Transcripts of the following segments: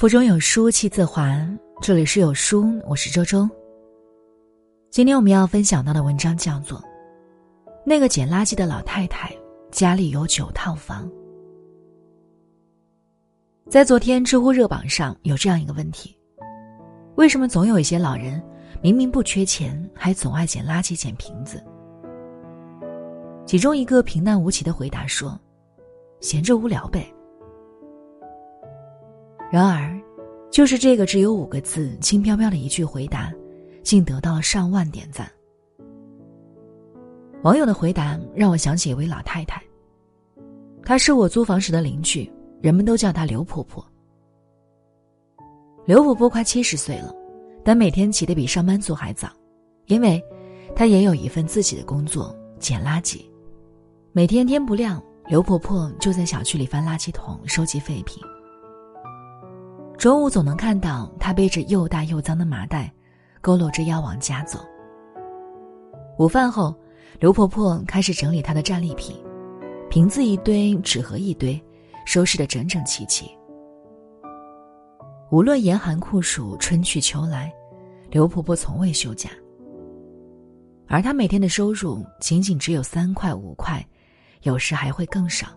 腹中有书气自华。这里是有书，我是周周。今天我们要分享到的文章叫做《那个捡垃圾的老太太家里有九套房》。在昨天知乎热榜上有这样一个问题：为什么总有一些老人明明不缺钱，还总爱捡垃圾、捡瓶子？其中一个平淡无奇的回答说：“闲着无聊呗。”然而，就是这个只有五个字、轻飘飘的一句回答，竟得到了上万点赞。网友的回答让我想起一位老太太，她是我租房时的邻居，人们都叫她刘婆婆。刘婆婆快七十岁了，但每天起得比上班族还早，因为她也有一份自己的工作——捡垃圾。每天天不亮，刘婆婆就在小区里翻垃圾桶，收集废品。中午总能看到他背着又大又脏的麻袋，佝偻着腰往家走。午饭后，刘婆婆开始整理她的战利品，瓶子一堆，纸盒一堆，收拾得整整齐齐。无论严寒酷暑，春去秋来，刘婆婆从未休假。而她每天的收入仅仅只有三块五块，有时还会更少。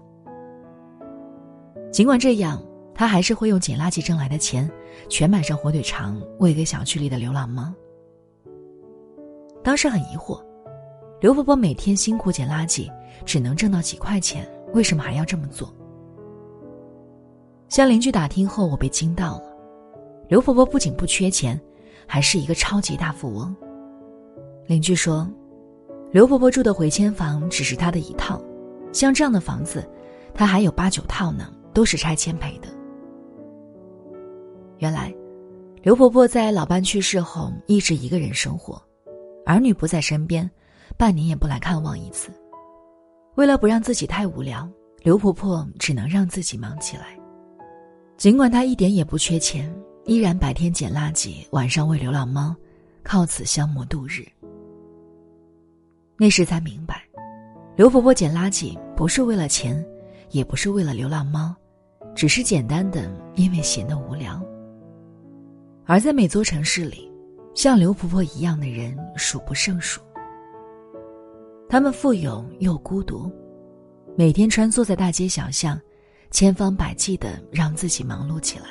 尽管这样。他还是会用捡垃圾挣来的钱，全买上火腿肠喂给小区里的流浪猫。当时很疑惑，刘婆婆每天辛苦捡垃圾，只能挣到几块钱，为什么还要这么做？向邻居打听后，我被惊到了。刘婆婆不仅不缺钱，还是一个超级大富翁。邻居说，刘婆婆住的回迁房只是她的一套，像这样的房子，她还有八九套呢，都是拆迁赔的。原来，刘婆婆在老伴去世后一直一个人生活，儿女不在身边，半年也不来看望一次。为了不让自己太无聊，刘婆婆只能让自己忙起来。尽管她一点也不缺钱，依然白天捡垃圾，晚上喂流浪猫，靠此消磨度日。那时才明白，刘婆婆捡垃圾不是为了钱，也不是为了流浪猫，只是简单的因为闲得无聊。而在每座城市里，像刘婆婆一样的人数不胜数。他们富有又孤独，每天穿梭在大街小巷，千方百计的让自己忙碌起来。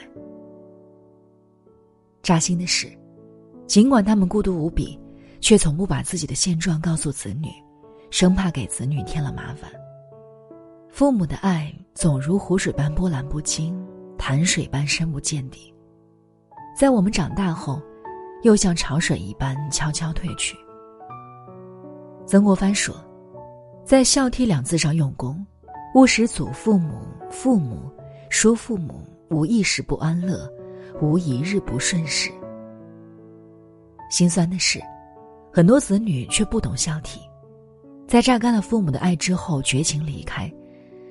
扎心的是，尽管他们孤独无比，却从不把自己的现状告诉子女，生怕给子女添了麻烦。父母的爱总如湖水般波澜不惊，潭水般深不见底。在我们长大后，又像潮水一般悄悄退去。曾国藩说：“在孝悌两字上用功，勿使祖父母、父母、叔父母无一时不安乐，无一日不顺时。”心酸的是，很多子女却不懂孝悌，在榨干了父母的爱之后绝情离开，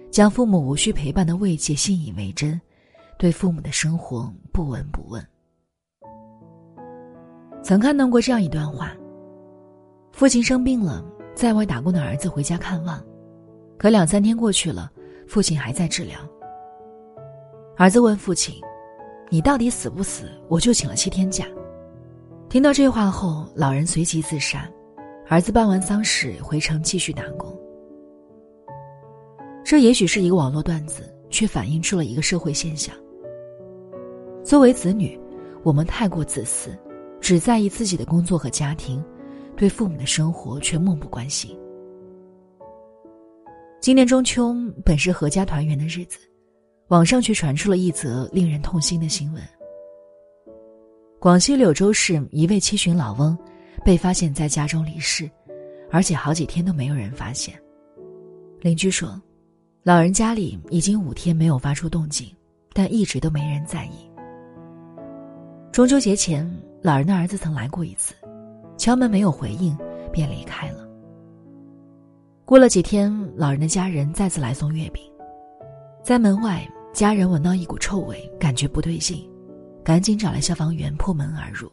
将父母无需陪伴的慰藉信以为真，对父母的生活不闻不问。曾看到过这样一段话：父亲生病了，在外打工的儿子回家看望，可两三天过去了，父亲还在治疗。儿子问父亲：“你到底死不死？我就请了七天假。”听到这话后，老人随即自杀。儿子办完丧事回城继续打工。这也许是一个网络段子，却反映出了一个社会现象：作为子女，我们太过自私。只在意自己的工作和家庭，对父母的生活却漠不关心。今年中秋本是阖家团圆的日子，网上却传出了一则令人痛心的新闻。广西柳州市一位七旬老翁，被发现在家中离世，而且好几天都没有人发现。邻居说，老人家里已经五天没有发出动静，但一直都没人在意。中秋节前。老人的儿子曾来过一次，敲门没有回应，便离开了。过了几天，老人的家人再次来送月饼，在门外，家人闻到一股臭味，感觉不对劲，赶紧找来消防员破门而入。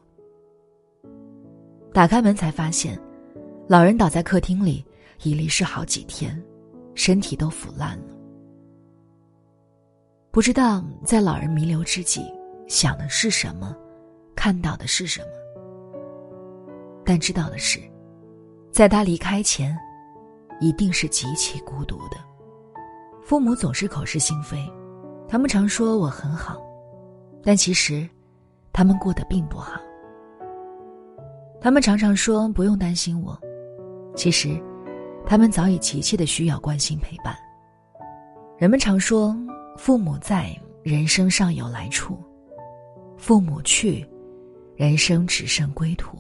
打开门才发现，老人倒在客厅里，已离世好几天，身体都腐烂了。不知道在老人弥留之际，想的是什么，看到的是什么。但知道的是，在他离开前，一定是极其孤独的。父母总是口是心非，他们常说我很好，但其实，他们过得并不好。他们常常说不用担心我，其实，他们早已急切的需要关心陪伴。人们常说，父母在，人生尚有来处；父母去，人生只剩归途。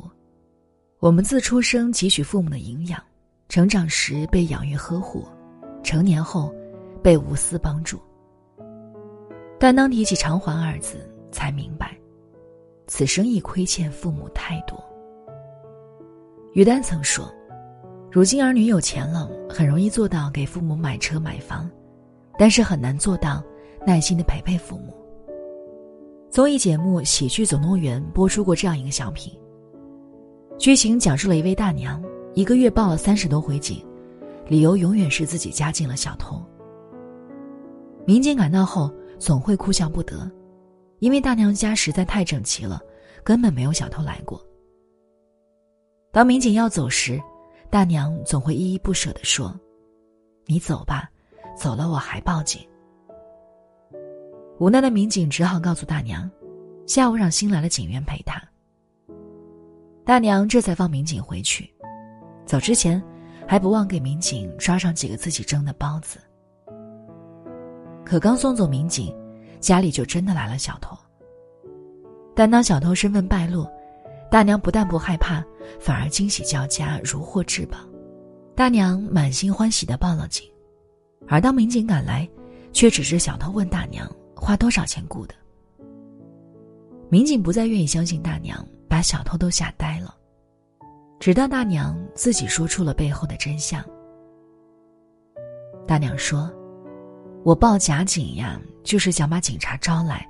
我们自出生汲取父母的营养，成长时被养育呵护，成年后被无私帮助。但当提起偿还二字，才明白，此生亦亏欠父母太多。于丹曾说：“如今儿女有钱了，很容易做到给父母买车买房，但是很难做到耐心的陪陪父母。”综艺节目《喜剧总动员》播出过这样一个小品。剧情讲述了一位大娘一个月报了三十多回警，理由永远是自己家进了小偷。民警赶到后总会哭笑不得，因为大娘家实在太整齐了，根本没有小偷来过。当民警要走时，大娘总会依依不舍地说：“你走吧，走了我还报警。”无奈的民警只好告诉大娘，下午让新来的警员陪他。大娘这才放民警回去，走之前还不忘给民警抓上几个自己蒸的包子。可刚送走民警，家里就真的来了小偷。但当小偷身份败露，大娘不但不害怕，反而惊喜交加，如获至宝。大娘满心欢喜的报了警，而当民警赶来，却只是小偷问大娘花多少钱雇的。民警不再愿意相信大娘。把小偷都吓呆了，直到大娘自己说出了背后的真相。大娘说：“我报假警呀，就是想把警察招来，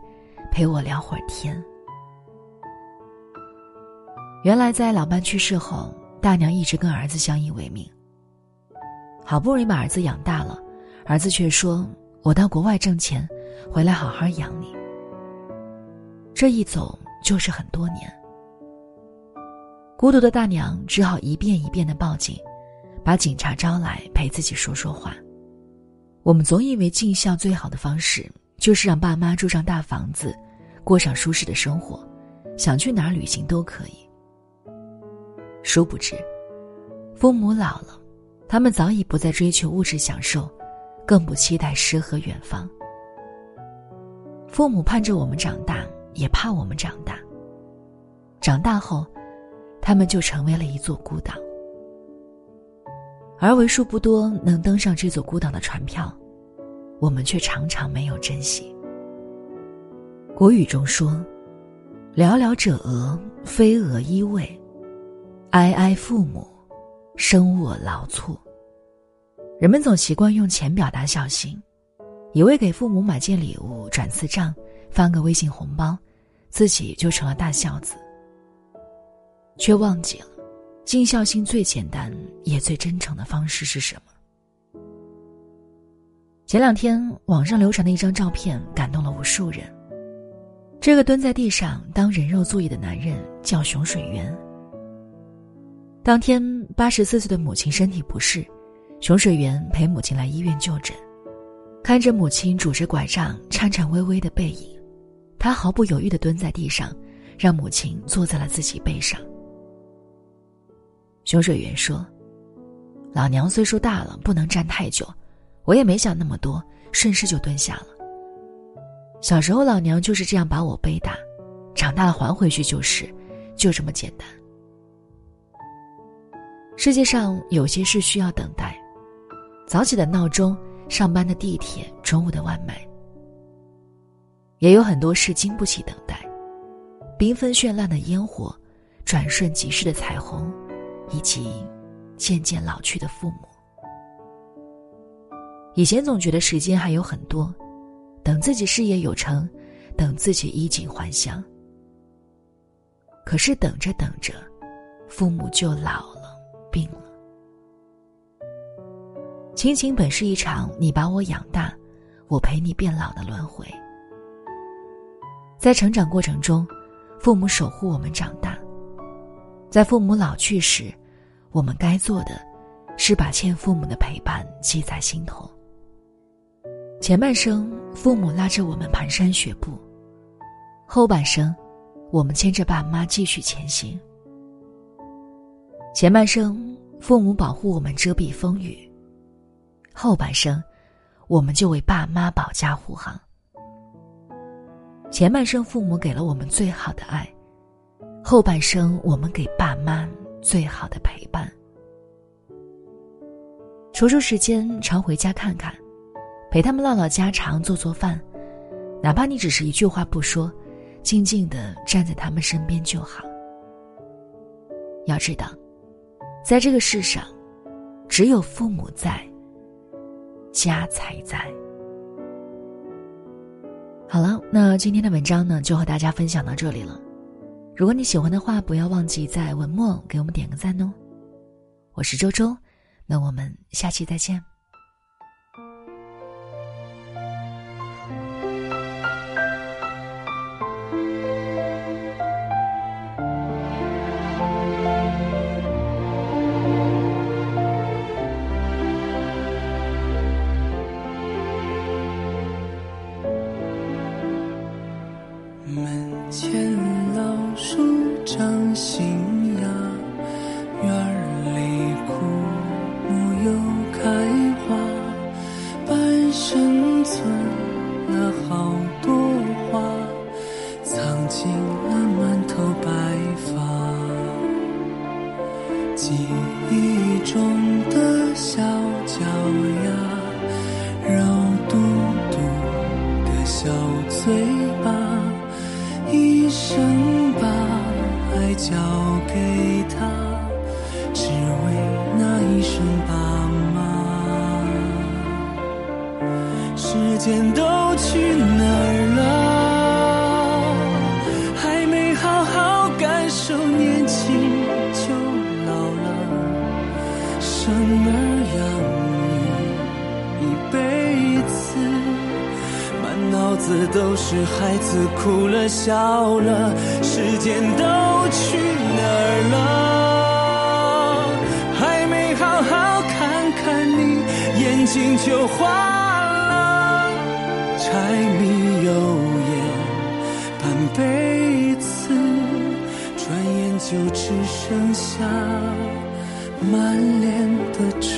陪我聊会儿天。”原来在老伴去世后，大娘一直跟儿子相依为命。好不容易把儿子养大了，儿子却说：“我到国外挣钱，回来好好养你。”这一走就是很多年。孤独的大娘只好一遍一遍的报警，把警察招来陪自己说说话。我们总以为尽孝最好的方式就是让爸妈住上大房子，过上舒适的生活，想去哪儿旅行都可以。殊不知，父母老了，他们早已不再追求物质享受，更不期待诗和远方。父母盼着我们长大，也怕我们长大。长大后。他们就成为了一座孤岛，而为数不多能登上这座孤岛的船票，我们却常常没有珍惜。古语中说：“寥寥者鹅，飞蛾依偎；哀哀父母，生我劳卒。”人们总习惯用钱表达孝心，以为给父母买件礼物、转次账、发个微信红包，自己就成了大孝子。却忘记了，尽孝心最简单也最真诚的方式是什么？前两天网上流传的一张照片感动了无数人。这个蹲在地上当人肉座椅的男人叫熊水源。当天，八十四岁的母亲身体不适，熊水源陪母亲来医院就诊，看着母亲拄着拐杖颤颤巍巍的背影，他毫不犹豫的蹲在地上，让母亲坐在了自己背上。熊水源说：“老娘岁数大了，不能站太久，我也没想那么多，顺势就蹲下了。小时候老娘就是这样把我背大，长大了还回去就是，就这么简单。世界上有些事需要等待，早起的闹钟，上班的地铁，中午的外卖，也有很多事经不起等待，缤纷绚烂的烟火，转瞬即逝的彩虹。”以及渐渐老去的父母。以前总觉得时间还有很多，等自己事业有成，等自己衣锦还乡。可是等着等着，父母就老了，病了。亲情本是一场你把我养大，我陪你变老的轮回。在成长过程中，父母守护我们长大，在父母老去时，我们该做的，是把欠父母的陪伴记在心头。前半生，父母拉着我们蹒跚学步；后半生，我们牵着爸妈继续前行。前半生，父母保护我们遮蔽风雨；后半生，我们就为爸妈保驾护航。前半生，父母给了我们最好的爱；后半生，我们给爸妈最好的陪伴。抽出时间，常回家看看，陪他们唠唠家常，做做饭，哪怕你只是一句话不说，静静的站在他们身边就好。要知道，在这个世上，只有父母在，家才在。好了，那今天的文章呢，就和大家分享到这里了。如果你喜欢的话，不要忘记在文末给我们点个赞哦。我是周周，那我们下期再见。间都去哪儿了？还没好好感受年轻就老了。生儿养女一辈子，满脑子都是孩子哭了笑了。时间都。去哪儿了？还没好好看看你，眼睛就花了。柴米油盐半辈子，转眼就只剩下满脸的皱。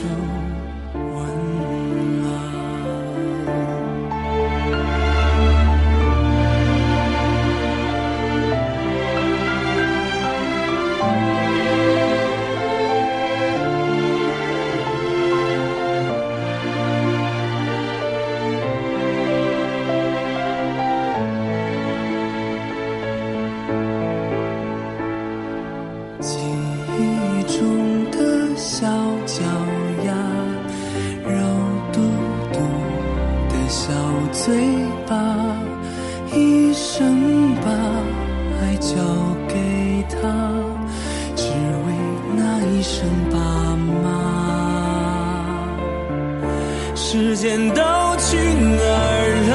时间都去哪儿了？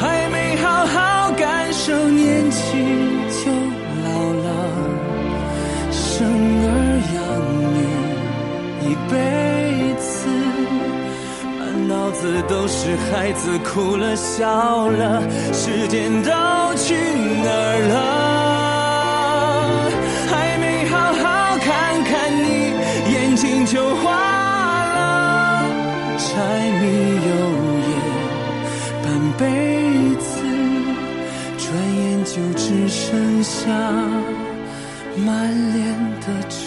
还没好好感受年轻就老了。生儿养女一辈子，满脑子都是孩子哭了笑了。时间都去哪儿了？只剩下满脸的。